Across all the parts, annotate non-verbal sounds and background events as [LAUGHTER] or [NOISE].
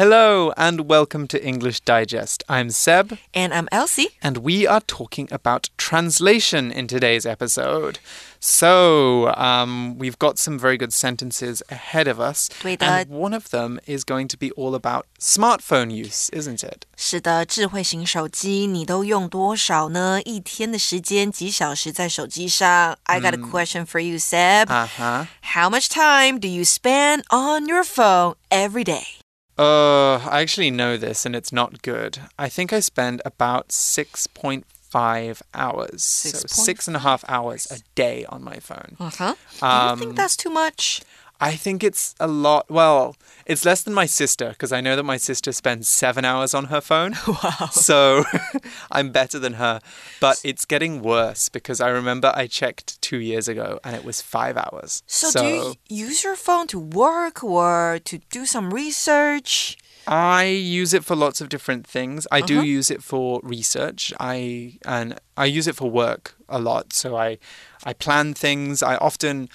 Hello and welcome to English Digest. I'm Seb. And I'm Elsie. And we are talking about translation in today's episode. So, um, we've got some very good sentences ahead of us. And one of them is going to be all about smartphone use, isn't it? 是的，智慧型手机你都用多少呢？一天的时间，几小时在手机上？I got a question for you, Seb. Uh huh. How much time do you spend on your phone every day? Uh, I actually know this and it's not good. I think I spend about 6.5 hours. Six so six and a half hours a day on my phone. Uh huh. Um, do you think that's too much? I think it's a lot. Well, it's less than my sister because I know that my sister spends seven hours on her phone. [LAUGHS] Wow. So [LAUGHS] I'm better than her. But it's getting worse because I remember I checked two years ago and it was five hours. So, do you use your phone to work or to do some research? I use it for lots of different things. I do Uh-huh. use it for research. I and I use it for work a lot. So I I plan things. I often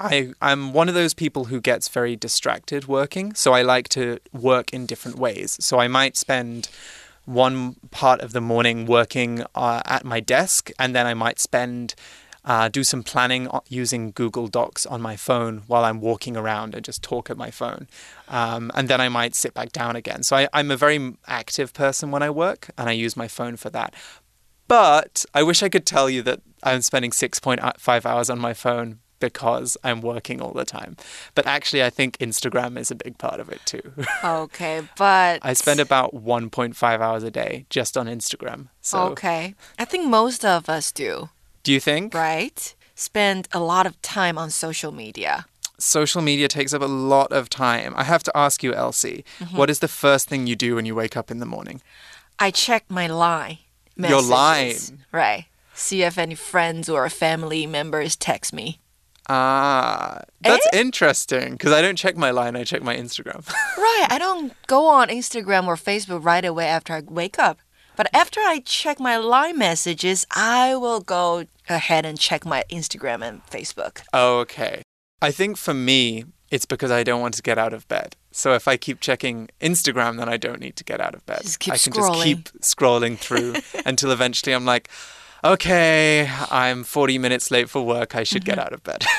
I I'm one of those people who gets very distracted working. So I like to work in different ways. So I might spend one part of the morning working uh, at my desk, and then I might spend uh, do some planning using Google Docs on my phone while I'm walking around and just talk at my phone. Um, and then I might sit back down again. So I, I'm a very active person when I work, and I use my phone for that. But I wish I could tell you that I'm spending 6.5 hours on my phone because I'm working all the time. But actually, I think Instagram is a big part of it too. [LAUGHS] Okay, but I spend about 1.5 hours a day just on Instagram. So, Okay. I think most of us do, do you think? right? Spend a lot of time on social media. Social media takes up a lot of time. I have to ask you, Elsie, Mm-hmm. what is the first thing you do when you wake up in the morning? I check my line. Your messages, line? Right. See if any friends or family members text me. Ah, that's Eh? interesting because I don't check my line, I check my Instagram. [LAUGHS] Right. I don't go on Instagram or Facebook right away after I wake up. But after I check my line messages, I will go ahead and check my Instagram and Facebook. okay. I think for me, it's because I don't want to get out of bed. So if I keep checking Instagram, then I don't need to get out of bed. Just keep I can scrolling. just keep scrolling through [LAUGHS] until eventually I'm like, okay, I'm 40 minutes late for work. I should Mm-hmm. get out of bed. [LAUGHS]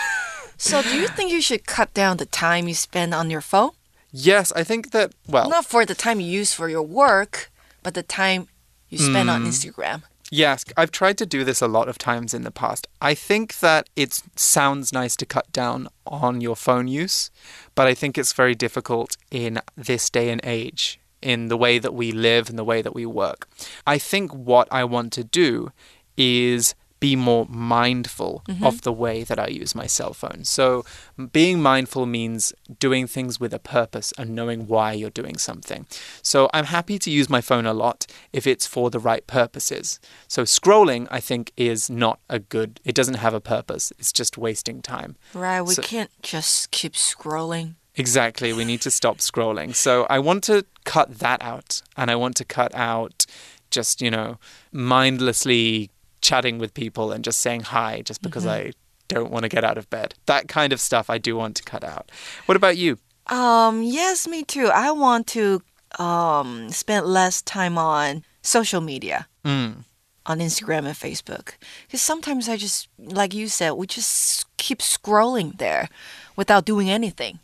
So, do you think you should cut down the time you spend on your phone? yes, I think that, well, Not for the time you use for your work, but the time you spend on Instagram. Yes, I've tried to do this a lot of times in the past. I think that it sounds nice to cut down on your phone use, but I think it's very difficult in this day and age, in the way that we live and the way that we work. I think what I want to do is be more mindful mm-hmm. of the way that I use my cell phone. So, being mindful means doing things with a purpose and knowing why you're doing something. So, I'm happy to use my phone a lot if it's for the right purposes. So, scrolling, I think, is not a good, it doesn't have a purpose, it's just wasting time. Right. We So- can't just keep scrolling. Exactly. We need to stop scrolling. So I want to cut that out. And I want to cut out just, you know, mindlessly chatting with people and just saying hi just because I don't want to get out of bed. That kind of stuff I do want to cut out. What about you? Um, yes, me too. I want to um spend less time on social media. Mm. On Instagram and Facebook. Because sometimes I just, like you said, we just keep scrolling there without doing anything.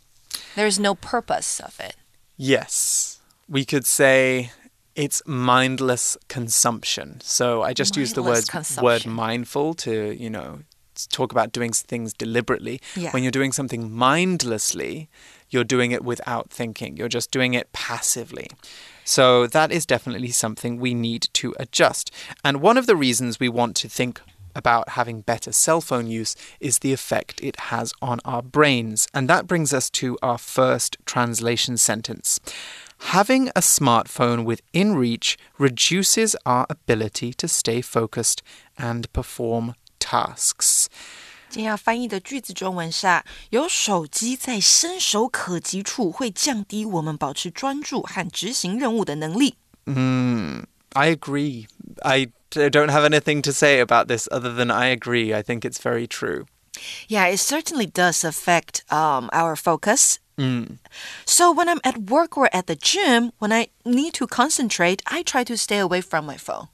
There's no purpose of it. Yes. We could say it's mindless consumption. So I just use the word word mindful to, you know, talk about doing things deliberately. Yeah. When you're doing something mindlessly, you're doing it without thinking. You're just doing it passively. So that is definitely something we need to adjust. And one of the reasons we want to think about having better cell phone use is the effect it has on our brains. And that brings us to our first translation sentence Having a smartphone within reach reduces our ability to stay focused and perform tasks. 今天要翻译的句子中文是啊，有手机在伸手可及处，会降低我们保持专注和执行任务的能力。 Mm, I agree. I d- don't have anything to say about this other than I agree. I think it's very true. Yeah, it certainly does affect um, our focus so when I'm at work or at the gym, when I need to concentrate, I try to stay away from my phone.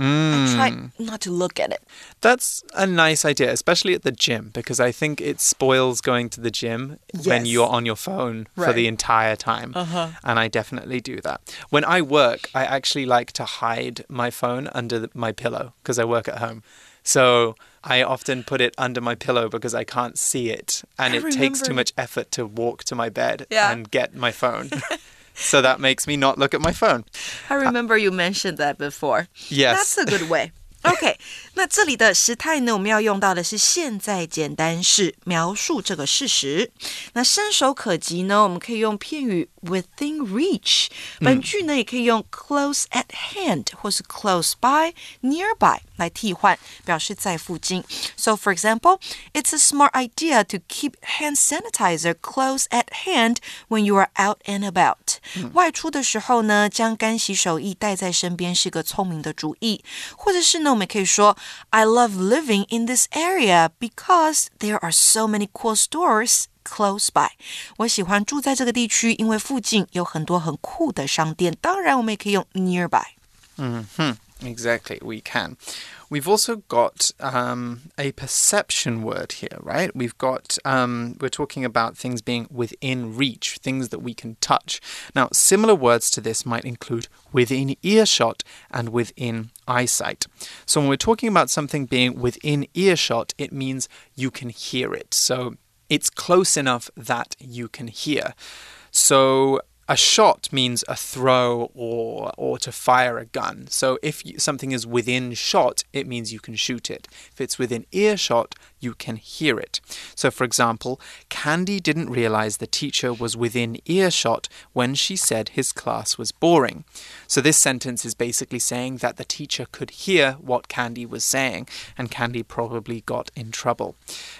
I try not to look at it. That's a nice idea, especially at the gym, because I think it spoils going to the gym when you're on your phone for the entire time. Uh-huh. And I definitely do that. When I work, I actually like to hide my phone under the, my pillow because I work at home. So I often put it under my pillow because I can't see it. And I it takes too much effort to walk to my bed Yeah. and get my phone. [LAUGHS] so that makes me not look at my phone. I remember you mentioned that before. Yes. That's a good way. [LAUGHS] OK，那这里的时态呢，我们要用到的是现在简单式，描述这个事实。那伸手可及呢，我们可以用片语 within reach。本句呢，也可以用 close at hand 或是 close by、nearby 来替换，表示在附近。So for example, it's a smart idea to keep hand sanitizer close at hand when you are out and about。 外出的时候呢，将干洗手液带在身边是个聪明的主意。或者是呢，我们可以说 I love living in this area because there are so many cool stores close by。我喜欢住在这个地区，因为附近有很多很酷的商店。当然，我们也可以用 nearby。嗯哼 Exactly, we can. We've also got um, a perception word here, right? We've got, um, we're talking about things being within reach, things that we can touch. Now, similar words to this might include within earshot and within eyesight. So, when we're talking about something being within earshot, it means you can hear it. So, it's close enough that you can hear. So, a shot means a throw or or to fire a gun. So if something is within shot, it means you can shoot it. If it's within earshot, you can hear it. So for example, Candy didn't realize the teacher was within earshot when she said his class was boring. So this sentence is basically saying that the teacher could hear what Candy was saying and Candy probably got in trouble.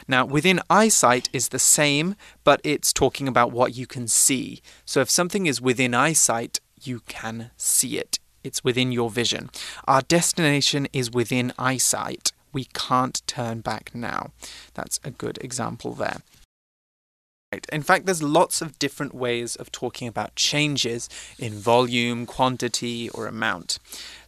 Now, within eyesight is the same, but it's talking about what you can see. So if something is within eyesight, you can see it. It's within your vision. Our destination is within eyesight. We can't turn back now. That's a good example there. In fact, there's lots of different ways of talking about changes in volume, quantity, or amount.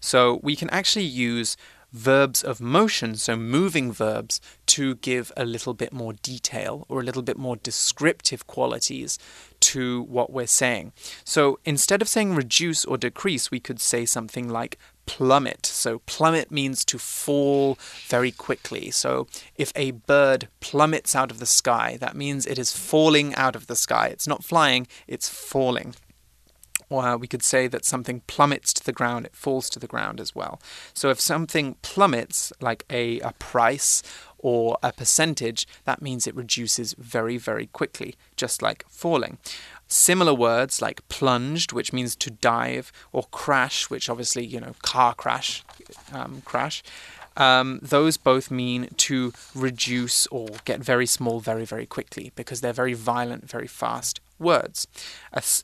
So we can actually use verbs of motion, so moving verbs, to give a little bit more detail or a little bit more descriptive qualities to what we're saying. So instead of saying reduce or decrease, we could say something like plummet. So plummet means to fall very quickly. So if a bird plummets out of the sky, that means it is falling out of the sky. It's not flying, it's falling. Or we could say that something plummets to the ground, it falls to the ground as well. So if something plummets, like a, a price or a percentage, that means it reduces very, very quickly, just like falling. Similar words like plunged, which means to dive, or crash, which obviously, you know, car crash, um, crash. Um, those both mean to reduce or get very small very, very quickly because they're very violent, very fast words.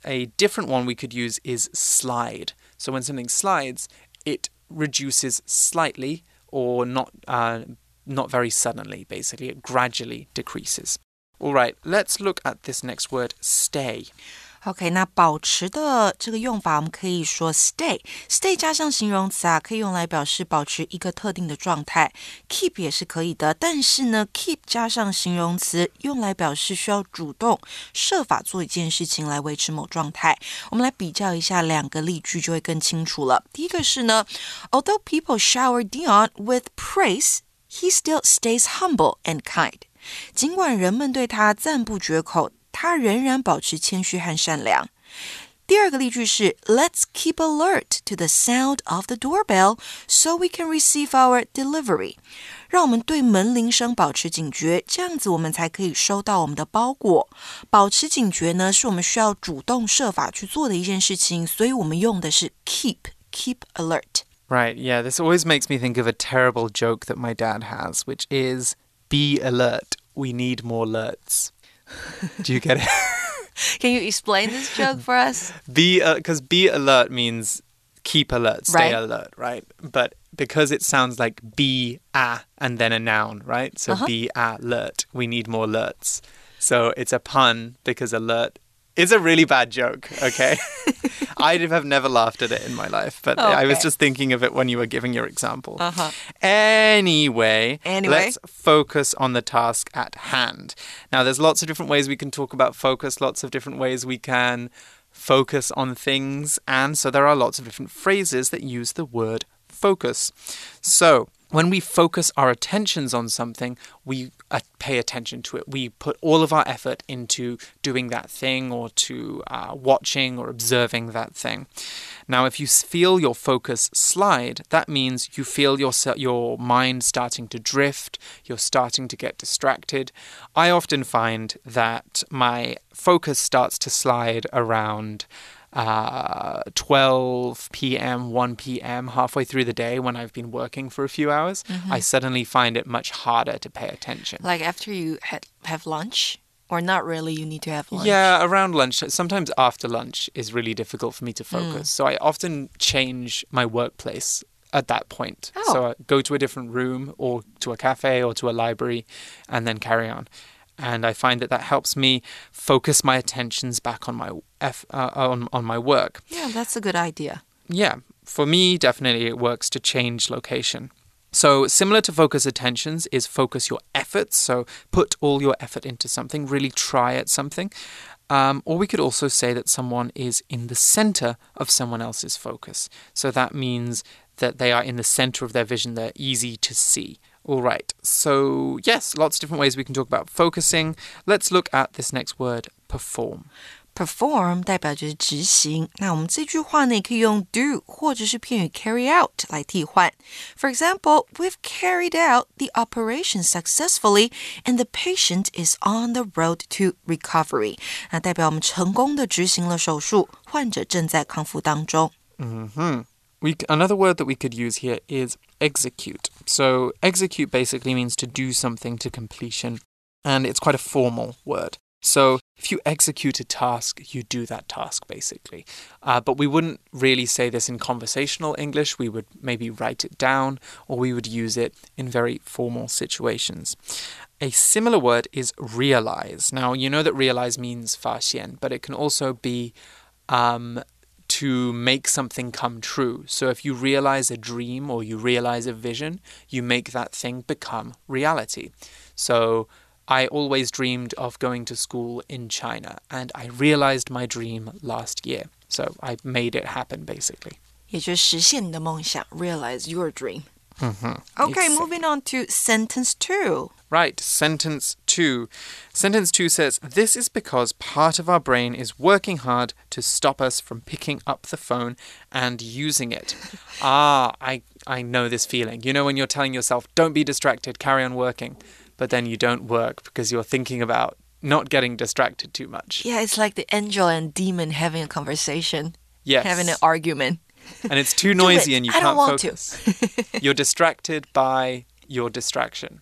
A different one we could use is slide. So when something slides, it reduces slightly or not, uh, not very suddenly, basically. It gradually decreases. All right, let's look at this next word, stay. OK，那保持的这个用法，我们可以说 stay，stay 加上形容词啊，可以用来表示保持一个特定的状态。keep 也是可以的，但是呢，keep 加上形容词用来表示需要主动设法做一件事情来维持某状态。我们来比较一下两个例句，就会更清楚了。第一个是呢，Although people shower Dion with praise, he still stays humble and kind. 尽管人们对他赞不绝口，他仍然保持谦虚和善良。第二个例句是 Let's keep alert to the sound of the doorbell so we can receive our delivery。让我们对门铃声保持警觉，这样子我们才可以收到我们的包裹。保持警觉呢，是我们需要主动设法去做的一件事情，所以我们用的是 keep keep alert。 Right, yeah, this always makes me think of a terrible joke that my dad has, which is be alert. We need more alerts. [LAUGHS] Do you get it? [LAUGHS] Can you explain this joke for us? be because be alert means keep alert, stay Right. alert, right? But because it sounds like be a and then a noun, right? So Uh-huh. be alert. We need more alerts. So it's a pun because alert is a really bad joke, okay? [LAUGHS] [LAUGHS] I have never laughed at it in my life, but I was just thinking of it when you were giving your example. Uh-huh. Anyway, Anyway. let's focus on the task at hand. Now, there's lots of different ways we can talk about focus, lots of different ways we can focus on things, and so there are lots of different phrases that use the word focus. So, when we focus our attentions on something, we uh, pay attention to it. We put all of our effort into doing that thing or to uh, watching or observing that thing. Now, if you feel your focus slide, that means you feel your, your mind starting to drift, you're starting to get distracted. I often find that my focus starts to slide around uh, 12 p.m., 1 p.m., halfway through the day when I've been working for a few hours, I suddenly find it much harder to pay attention. Like after you had, have lunch, or not really, you need to have lunch. Yeah, around lunch. Sometimes after lunch is really difficult for me to focus. So I often change my workplace at that point. Oh. So I go to a different room or to a cafe or to a library and then carry on. And I find that that helps me focus my attentions back on my F, uh, on on my work. Yeah, that's a good idea. Yeah, for me, definitely it works to change location. So, similar to focus attentions is focus your efforts. So, put all your effort into something, really try at something. Um, or we could also say that someone is in the center of someone else's focus. So, that means that they are in the center of their vision, they're easy to see. All right, so yes, lots of different ways we can talk about focusing. Let's look at this next word perform. Perform 代表就是执行，那我们这句话呢，也可以用 do 或者是片语 carry out 来替换。For example, we've carried out the operation successfully, and the patient is on the road to recovery。那代表我们成功的执行了手术，患者正在康复当中。 We, c- another word that we could use here is execute. So, execute basically means to do something to completion, and it's quite a formal word. So, if you execute a task, you do that task basically. Uh, but we wouldn't really say this in conversational English. We would maybe write it down, or we would use it in very formal situations. A similar word is realize. Now, you know that realize means 发现, but it can also be um, to make something come true. So if you realize a dream or you realize a vision, you make that thing become reality. So I always dreamed of going to school in China, and I realized my dream last year. So I made it happen, basically. 也就是实现你的梦想，realize your dream。 Mhm. Okay, It's- moving on to sentence two. Right, sentence two. Sentence two says, This is because part of our brain is working hard to stop us from picking up the phone and using it. ah, I, I know this feeling. You know, when you're telling yourself, Don't be distracted, carry on working, but then you don't work because you're thinking about not getting distracted too much. Yeah, it's like the angel and demon having a conversation, Yes. having an argument. and it's too [LAUGHS] Do noisy it. and you I don't can't want focus. [LAUGHS] you're distracted by your distraction.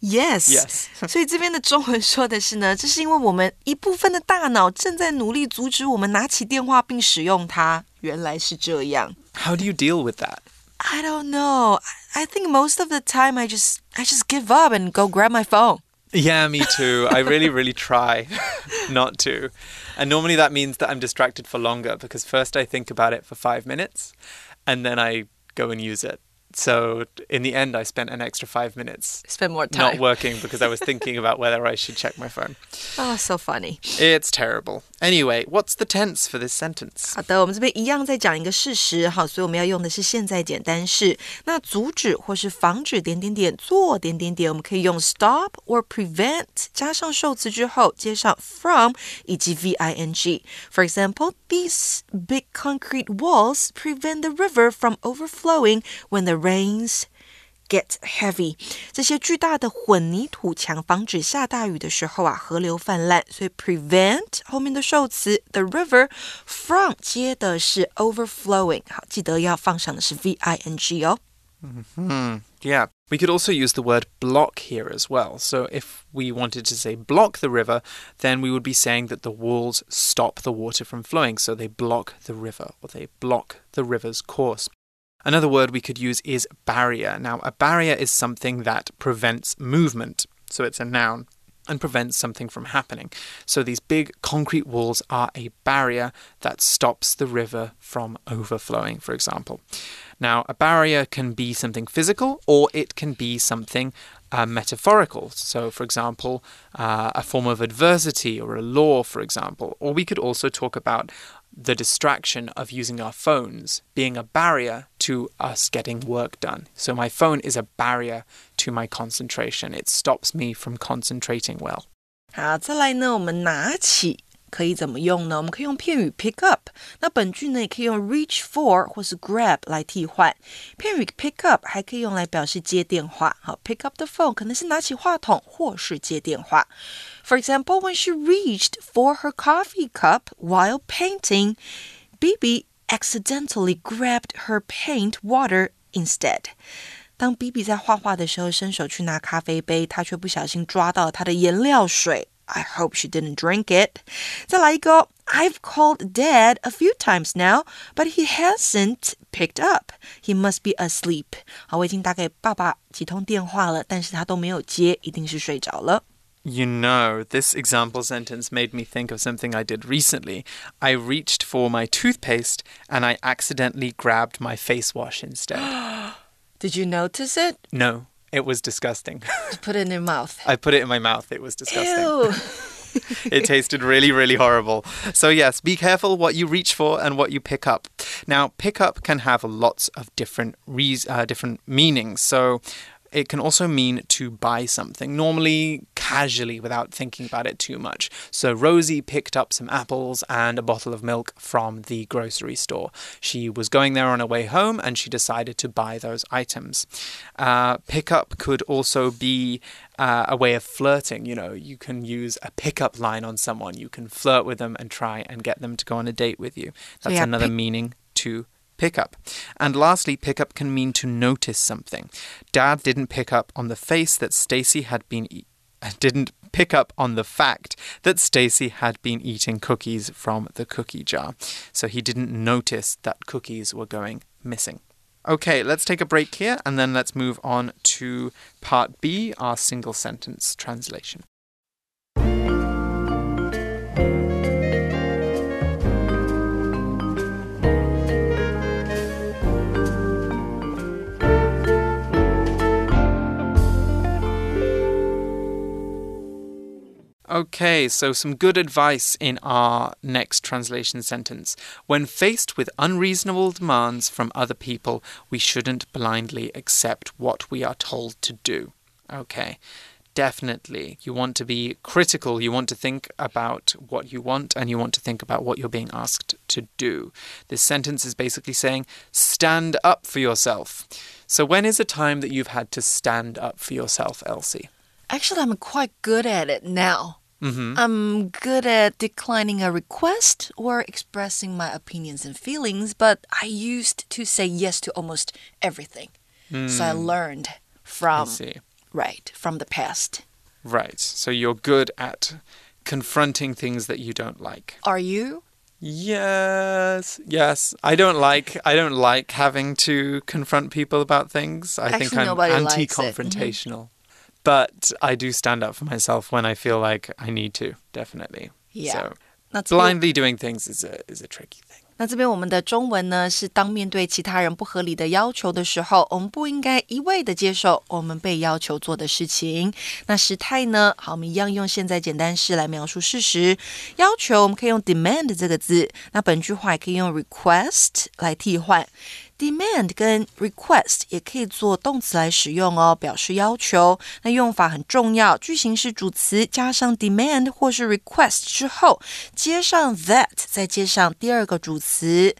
Yes. Yes. [LAUGHS] 所以这边的中文说的是呢，这是因为我们一部分的大脑正在努力阻止我们拿起电话并使用它。原来是这样。 How do you deal with that? I don't know. I think most of the time I just I just give up and go grab my phone. Yeah, me too. I really, really try [LAUGHS] not to. And normally that means that I'm distracted for longer because first I think about it for five minutes and then I go and use it. So in the end, I spent an extra five minutes Spend more time. not working because I was thinking about whether I should check my phone. [LAUGHS] Oh, so funny. It's terrible. Anyway, what's the tense for this sentence? 好的，我们这边一样在讲一个事实，好，所以我们要用的是现在简单式。那阻止或是防止点点点做点点点，我们可以用 stop or prevent 加上受词之后接上 from 以及 ving。For example, these big concrete walls prevent the river from overflowing when the rains get heavy。这些巨大的混凝土墙防止下大雨的时候啊，河流泛滥。所以 prevent 后面的受词 the river from 接的是 overflowing。好，记得要放上的是 v i n g 哦。 Yeah. We could also use the word block here as well. So if we wanted to say block the river, then we would be saying that the walls stop the water from flowing. So they block the river or they block the river's course. Another word we could use is barrier. Now, a barrier is something that prevents movement. So it's a noun. and prevents something from happening. So these big concrete walls are a barrier that stops the river from overflowing, for example. Now, a barrier can be something physical or it can be something uh, metaphorical. So, for example, uh, a form of adversity or a law, for example. Or we could also talk about the distraction of using our phones being a barrier to us getting work done. So, my phone is a barrier to my concentration, it stops me from concentrating well. 好，再来呢，我们拿起可以怎么用呢？我们可以用片语 pick up。那本句呢，也可以用 reach for 或是 grab 来替换。片语 pick up 还可以用来表示接电话。好，pick up the phone 可能是拿起话筒或是接电话。For example, when she reached for her coffee cup while painting, Bibi accidentally grabbed her paint water instead. 当 B B 在画画的时候伸手去拿咖啡杯，她却不小心抓到了她的颜料水。I hope she didn't drink it. 再来一个，I've called Dad a few times now, but he hasn't picked up. He must be asleep. 好，我已经打给爸爸几通电话了，但是他都没有接，一定是睡着了。 You know, this example sentence made me think of something I did recently. I reached for my toothpaste and I accidentally grabbed my face wash instead. [GASPS] Did you notice it? No. It was disgusting. Put it in your mouth. [LAUGHS] I put it in my mouth. It was disgusting. Ew. [LAUGHS] [LAUGHS] it tasted really, really horrible. So, yes, be careful what you reach for and what you pick up. Now, pick up can have lots of different, uh, different meanings. So, it can also mean to buy something, normally casually without thinking about it too much. So Rosie picked up some apples and a bottle of milk from the grocery store. She was going there on her way home and she decided to buy those items. Uh, pick up could also be uh, a way of flirting. You know, you can use a pickup line on someone. You can flirt with them and try and get them to go on a date with you. That's so yeah, another meaning to pickup. And lastly, pickup can mean to notice something. Dad didn't pick up on the face that Stacy had been e [LAUGHS] didn't pick up on the fact that Stacy had been eating cookies from the cookie jar. So he didn't notice that cookies were going missing. Okay, let's take a break here and then let's move on to part B, our single sentence translation. Okay, so some good advice in our next translation sentence. When faced with unreasonable demands from other people, we shouldn't blindly accept what we are told to do. Okay, definitely. You want to be critical. You want to think about what you want and you want to think about what you're being asked to do. This sentence is basically saying stand up for yourself. So, when is a time that you've had to stand up for yourself, Elsie? Actually, I'm quite good at it now. Mm -hmm. I'm good at declining a request or expressing my opinions and feelings, but I used to say yes to almost everything. Mm. So I hmm. learned from right from the past. Right. So you're good at confronting things that you don't like. Are you? Yes, yes. I don't like I don't like having to confront people about things. I Actually, think I'm anti-confrontational Mm -hmm but I do stand up for myself when I feel like I need to, definitely. Yeah. So That's blindly doing things is a is a tricky thing. 那这边我们的中文呢，是当面对其他人不合理的要求的时候，我们不应该一味的接受我们被要求做的事情。那时态呢？好，我们一样用现在简单式来描述事实。要求我们可以用 demand 这个字，那本句话也可以用 request 来替换。 Demand 跟 request 也可以做动词来使用哦，表示要求。那用法很重要，句型是主词加上 demand 或是 request 之后，接上 that，再接上第二个主词，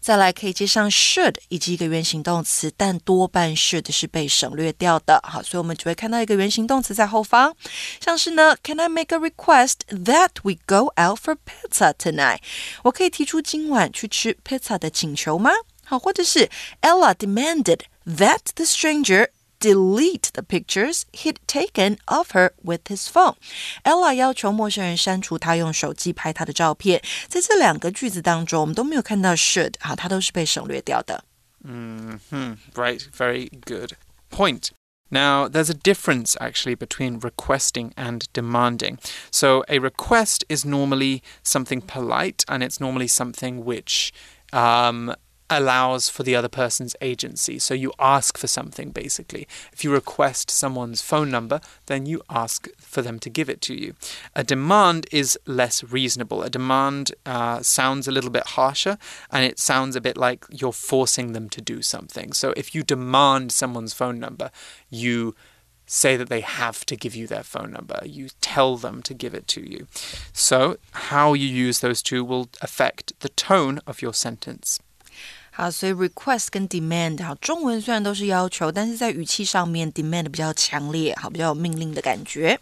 再来可以接上 should 以及一个原形动词，但多半 should 是被省略掉的。好，所以我们只会看到一个原形动词在后方，像是呢，Can I make a request that we go out for pizza tonight？我可以提出今晚去吃 pizza 的请求吗？好，或者是 Ella demanded that the stranger delete the pictures he'd taken of her with his phone. Ella 要求陌生人删除他用手机拍他的照片。在这两个句子当中，我们都没有看到 should 啊，它都是被省略掉的。嗯哼，right, very good point. Now, there's a difference actually between requesting and demanding. So, a request is normally something polite and it's normally something which um, allows for the other person's agency. So you ask for something basically. If you request someone's phone number, then you ask for them to give it to you. A demand is less reasonable. A demand uh, sounds a little bit harsher and it sounds a bit like you're forcing them to do something. So if you demand someone's phone number, you say that they have to give you their phone number. You tell them to give it to you. So, how you use those two will affect the tone of your sentence. 好，所以 request 跟 demand 好，中文虽然都是要求，但是在语气上面 demand 比较强烈，好，比较有命令的感觉。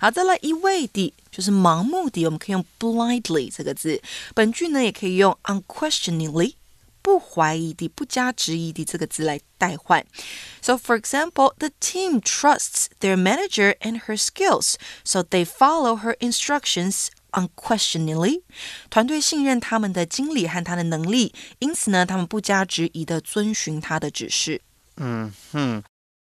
好，再来一味的，就是盲目的，我们可以用 blindly 这个字。本句呢，也可以用 unquestioningly，不怀疑的、不加质疑的这个字来代换。So for example, the team trusts their manager and her skills, so they follow her instructions unquestioningly，团队信任他们的经理和他的能力，因此呢，他们不加质疑的遵循他的指示。嗯哼。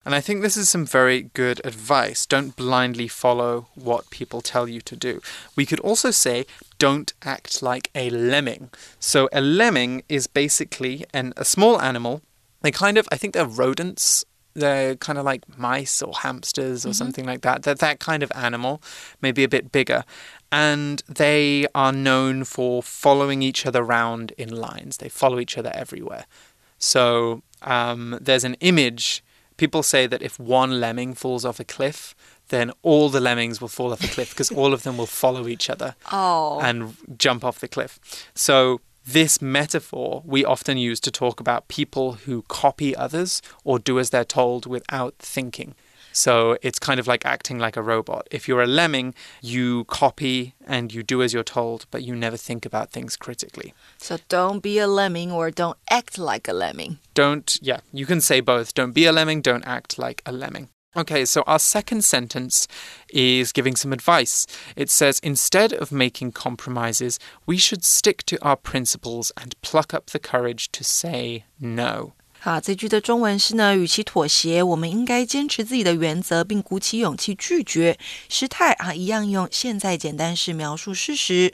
And I think this is some very good advice. Don't blindly follow what people tell you to do. We could also say, don't act like a lemming. So, a lemming is basically an, a small animal. They kind of, I think they're rodents. They're kind of like mice or hamsters or mm -hmm. something like that. They're that kind of animal, maybe a bit bigger and they are known for following each other around in lines. They follow each other everywhere. So um, there's an image. People say that if one lemming falls off a cliff, then all the lemmings will fall off a cliff because all of them will follow each other [LAUGHS] oh. and jump off the cliff. So this metaphor we often use to talk about people who copy others or do as they're told without thinking. So it's kind of like acting like a robot. If you're a lemming, you copy and you do as you're told, but you never think about things critically. So don't be a lemming or don't act like a lemming. Don't, yeah, you can say both. Don't be a lemming, don't act like a lemming. Okay, so our second sentence is giving some advice. It says, instead of making compromises, we should stick to our principles and pluck up the courage to say no. 好，这句的中文是呢，与其妥协，我们应该坚持自己的原则，并鼓起勇气拒绝时态啊，一样用现在简单式描述事实。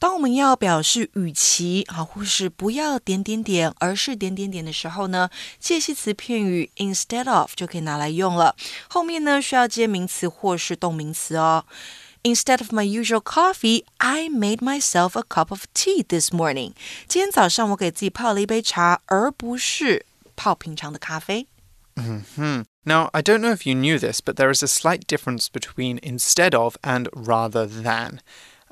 当我们要表示与其啊，或是不要点点点，而是点点点的时候呢，介系词片语 instead of 就可以拿来用了。后面呢需要接名词或是动名词哦。Instead of my usual coffee, I made myself a cup of tea this morning. 今天早上我给自己泡了一杯茶，而不是泡平常的咖啡。Mm hmm. Now, I don't know if you knew this, but there is a slight difference between instead of and rather than,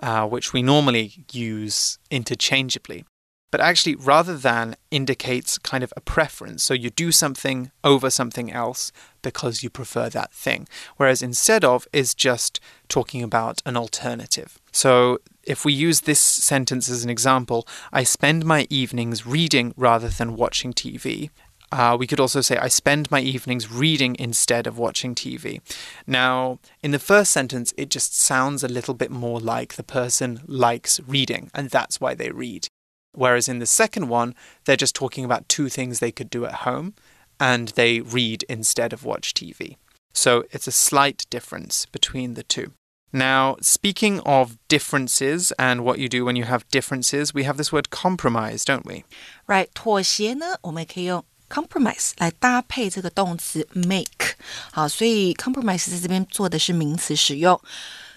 uh, which we normally use interchangeably. But actually, rather than indicates kind of a preference. So you do something over something else because you prefer that thing. Whereas instead of is just talking about an alternative. So if we use this sentence as an example, I spend my evenings reading rather than watching TV. Uh, we could also say, I spend my evenings reading instead of watching TV. Now, in the first sentence, it just sounds a little bit more like the person likes reading, and that's why they read. Whereas in the second one, they're just talking about two things they could do at home and they read instead of watch TV. So it's a slight difference between the two. Now, speaking of differences and what you do when you have differences, we have this word compromise, don't we? Right. 妥协呢，我们可以用 compromise 来搭配这个动词 make。好，所以 compromise 在这边做的是名词使用。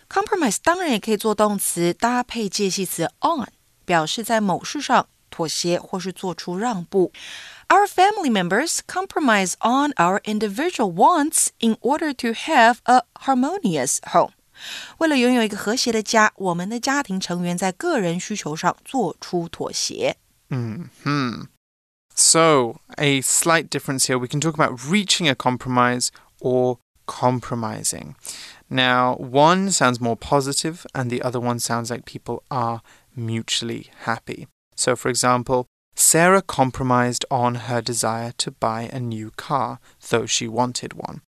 compromise 当然也可以做动词，搭配介系词 on。 表示在某事上妥协或是做出让步。Our family members compromise on our individual wants in order to have a harmonious home. 为了拥有一个和谐的家，我们的家庭成员在个人需求上做出妥协。嗯哼。So, a slight difference here. We can talk about reaching a compromise or compromising. Now, one sounds more positive, and the other one sounds like people are mutually happy. So, for example, Sarah compromised on her desire to buy a new car, though she wanted one.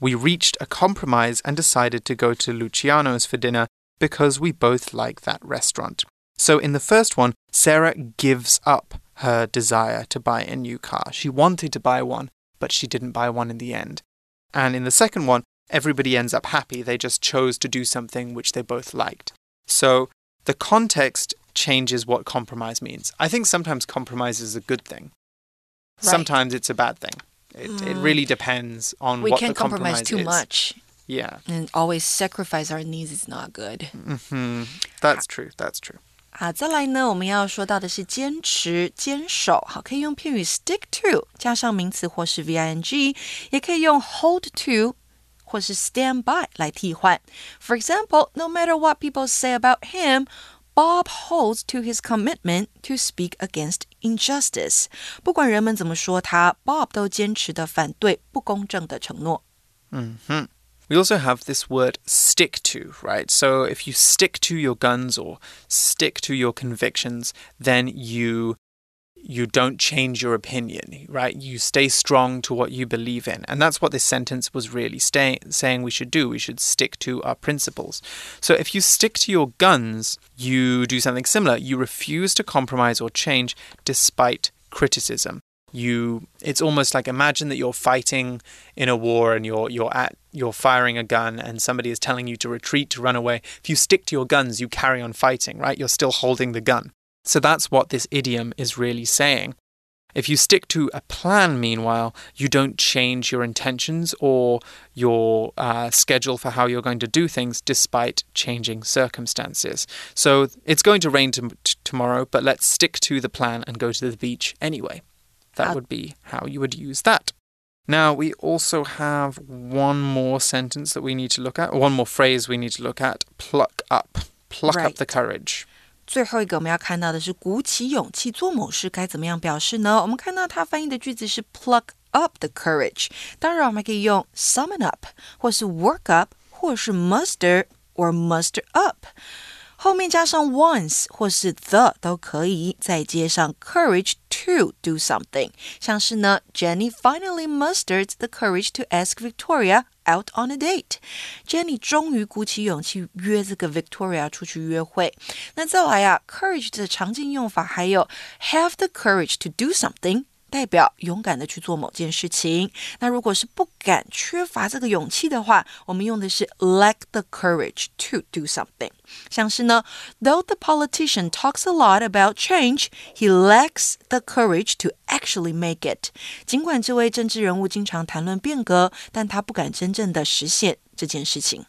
We reached a compromise and decided to go to Luciano's for dinner because we both like that restaurant. So, in the first one, Sarah gives up her desire to buy a new car. She wanted to buy one, but she didn't buy one in the end. And in the second one, everybody ends up happy. They just chose to do something which they both liked. So the context changes what compromise means. I think sometimes compromise is a good thing. Right. Sometimes it's a bad thing. It, it really depends on We what can't the compromise compromise too is. much Yeah, and always sacrifice our needs is not good. hmm that's true. That's true. 好，再来呢，我们要说到的是坚持、坚守。好，可以用片语 stick to 加上名词或是 v-i-n-g，也可以用 hold to 或是 stand by 来替换。For example, no matter what people say about him, Bob holds to his commitment to speak against injustice。不管人们怎么说他，Bob 都坚持的反对不公正的承诺。 We also have this word stick to, right? So if you stick to your guns or stick to your convictions, then you you don't change your opinion, right? You stay strong to what you believe in. And that's what this sentence was really stay, saying we should do. We should stick to our principles. So if you stick to your guns, you do something similar. You refuse to compromise or change despite criticism. You it's almost like imagine that you're fighting in a war and you're you're at you're firing a gun and somebody is telling you to retreat to run away. If you stick to your guns, you carry on fighting, right? You're still holding the gun. So that's what this idiom is really saying. If you stick to a plan, meanwhile, you don't change your intentions or your uh, schedule for how you're going to do things despite changing circumstances. So it's going to rain t- tomorrow, but let's stick to the plan and go to the beach anyway. That Uh, would be how you would use that. Now, we also have one more sentence that we need to look at, one more phrase we need to look at pluck up. Pluck up the courage. 最后一个我们要看到的是鼓起勇气做某事该怎么样表示呢？我们看到它翻译的句子是 pluck up the courage，当然我们可以用 summon up，或是 work up，或是 muster or muster up。后面加上 one's 或是 the 都可以，再接上 courage to do something。像是呢，Jenny finally mustered the courage to ask Victoria out on a date。Jenny 终于鼓起勇气约这个 Victoria 出去约会。那再来啊，courage 的常见用法还有 have the courage to do something。代表勇敢的去做某件事情。那如果是不敢、缺乏这个勇气的话，我们用的是 lack the courage to do something。像是呢，Though the politician talks a lot about change, he lacks the courage to actually make it。尽管这位政治人物经常谈论变革，但他不敢真正的实现这件事情。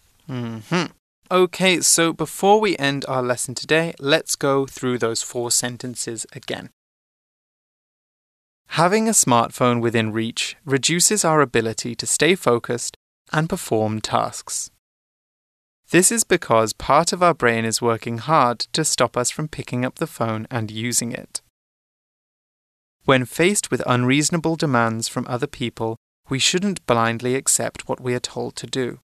Okay, so before we end our lesson today, let's go through those four sentences again. Having a smartphone within reach reduces our ability to stay focused and perform tasks. This is because part of our brain is working hard to stop us from picking up the phone and using it. When faced with unreasonable demands from other people, we shouldn't blindly accept what we are told to do.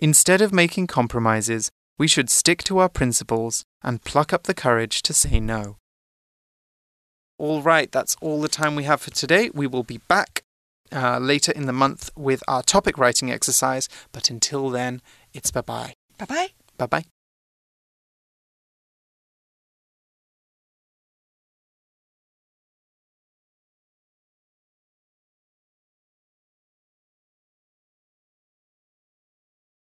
Instead of making compromises, we should stick to our principles and pluck up the courage to say no. All right, that's all the time we have for today. We will be back uh, later in the month with our topic writing exercise, but until then, it's bye bye. Bye bye. Bye bye.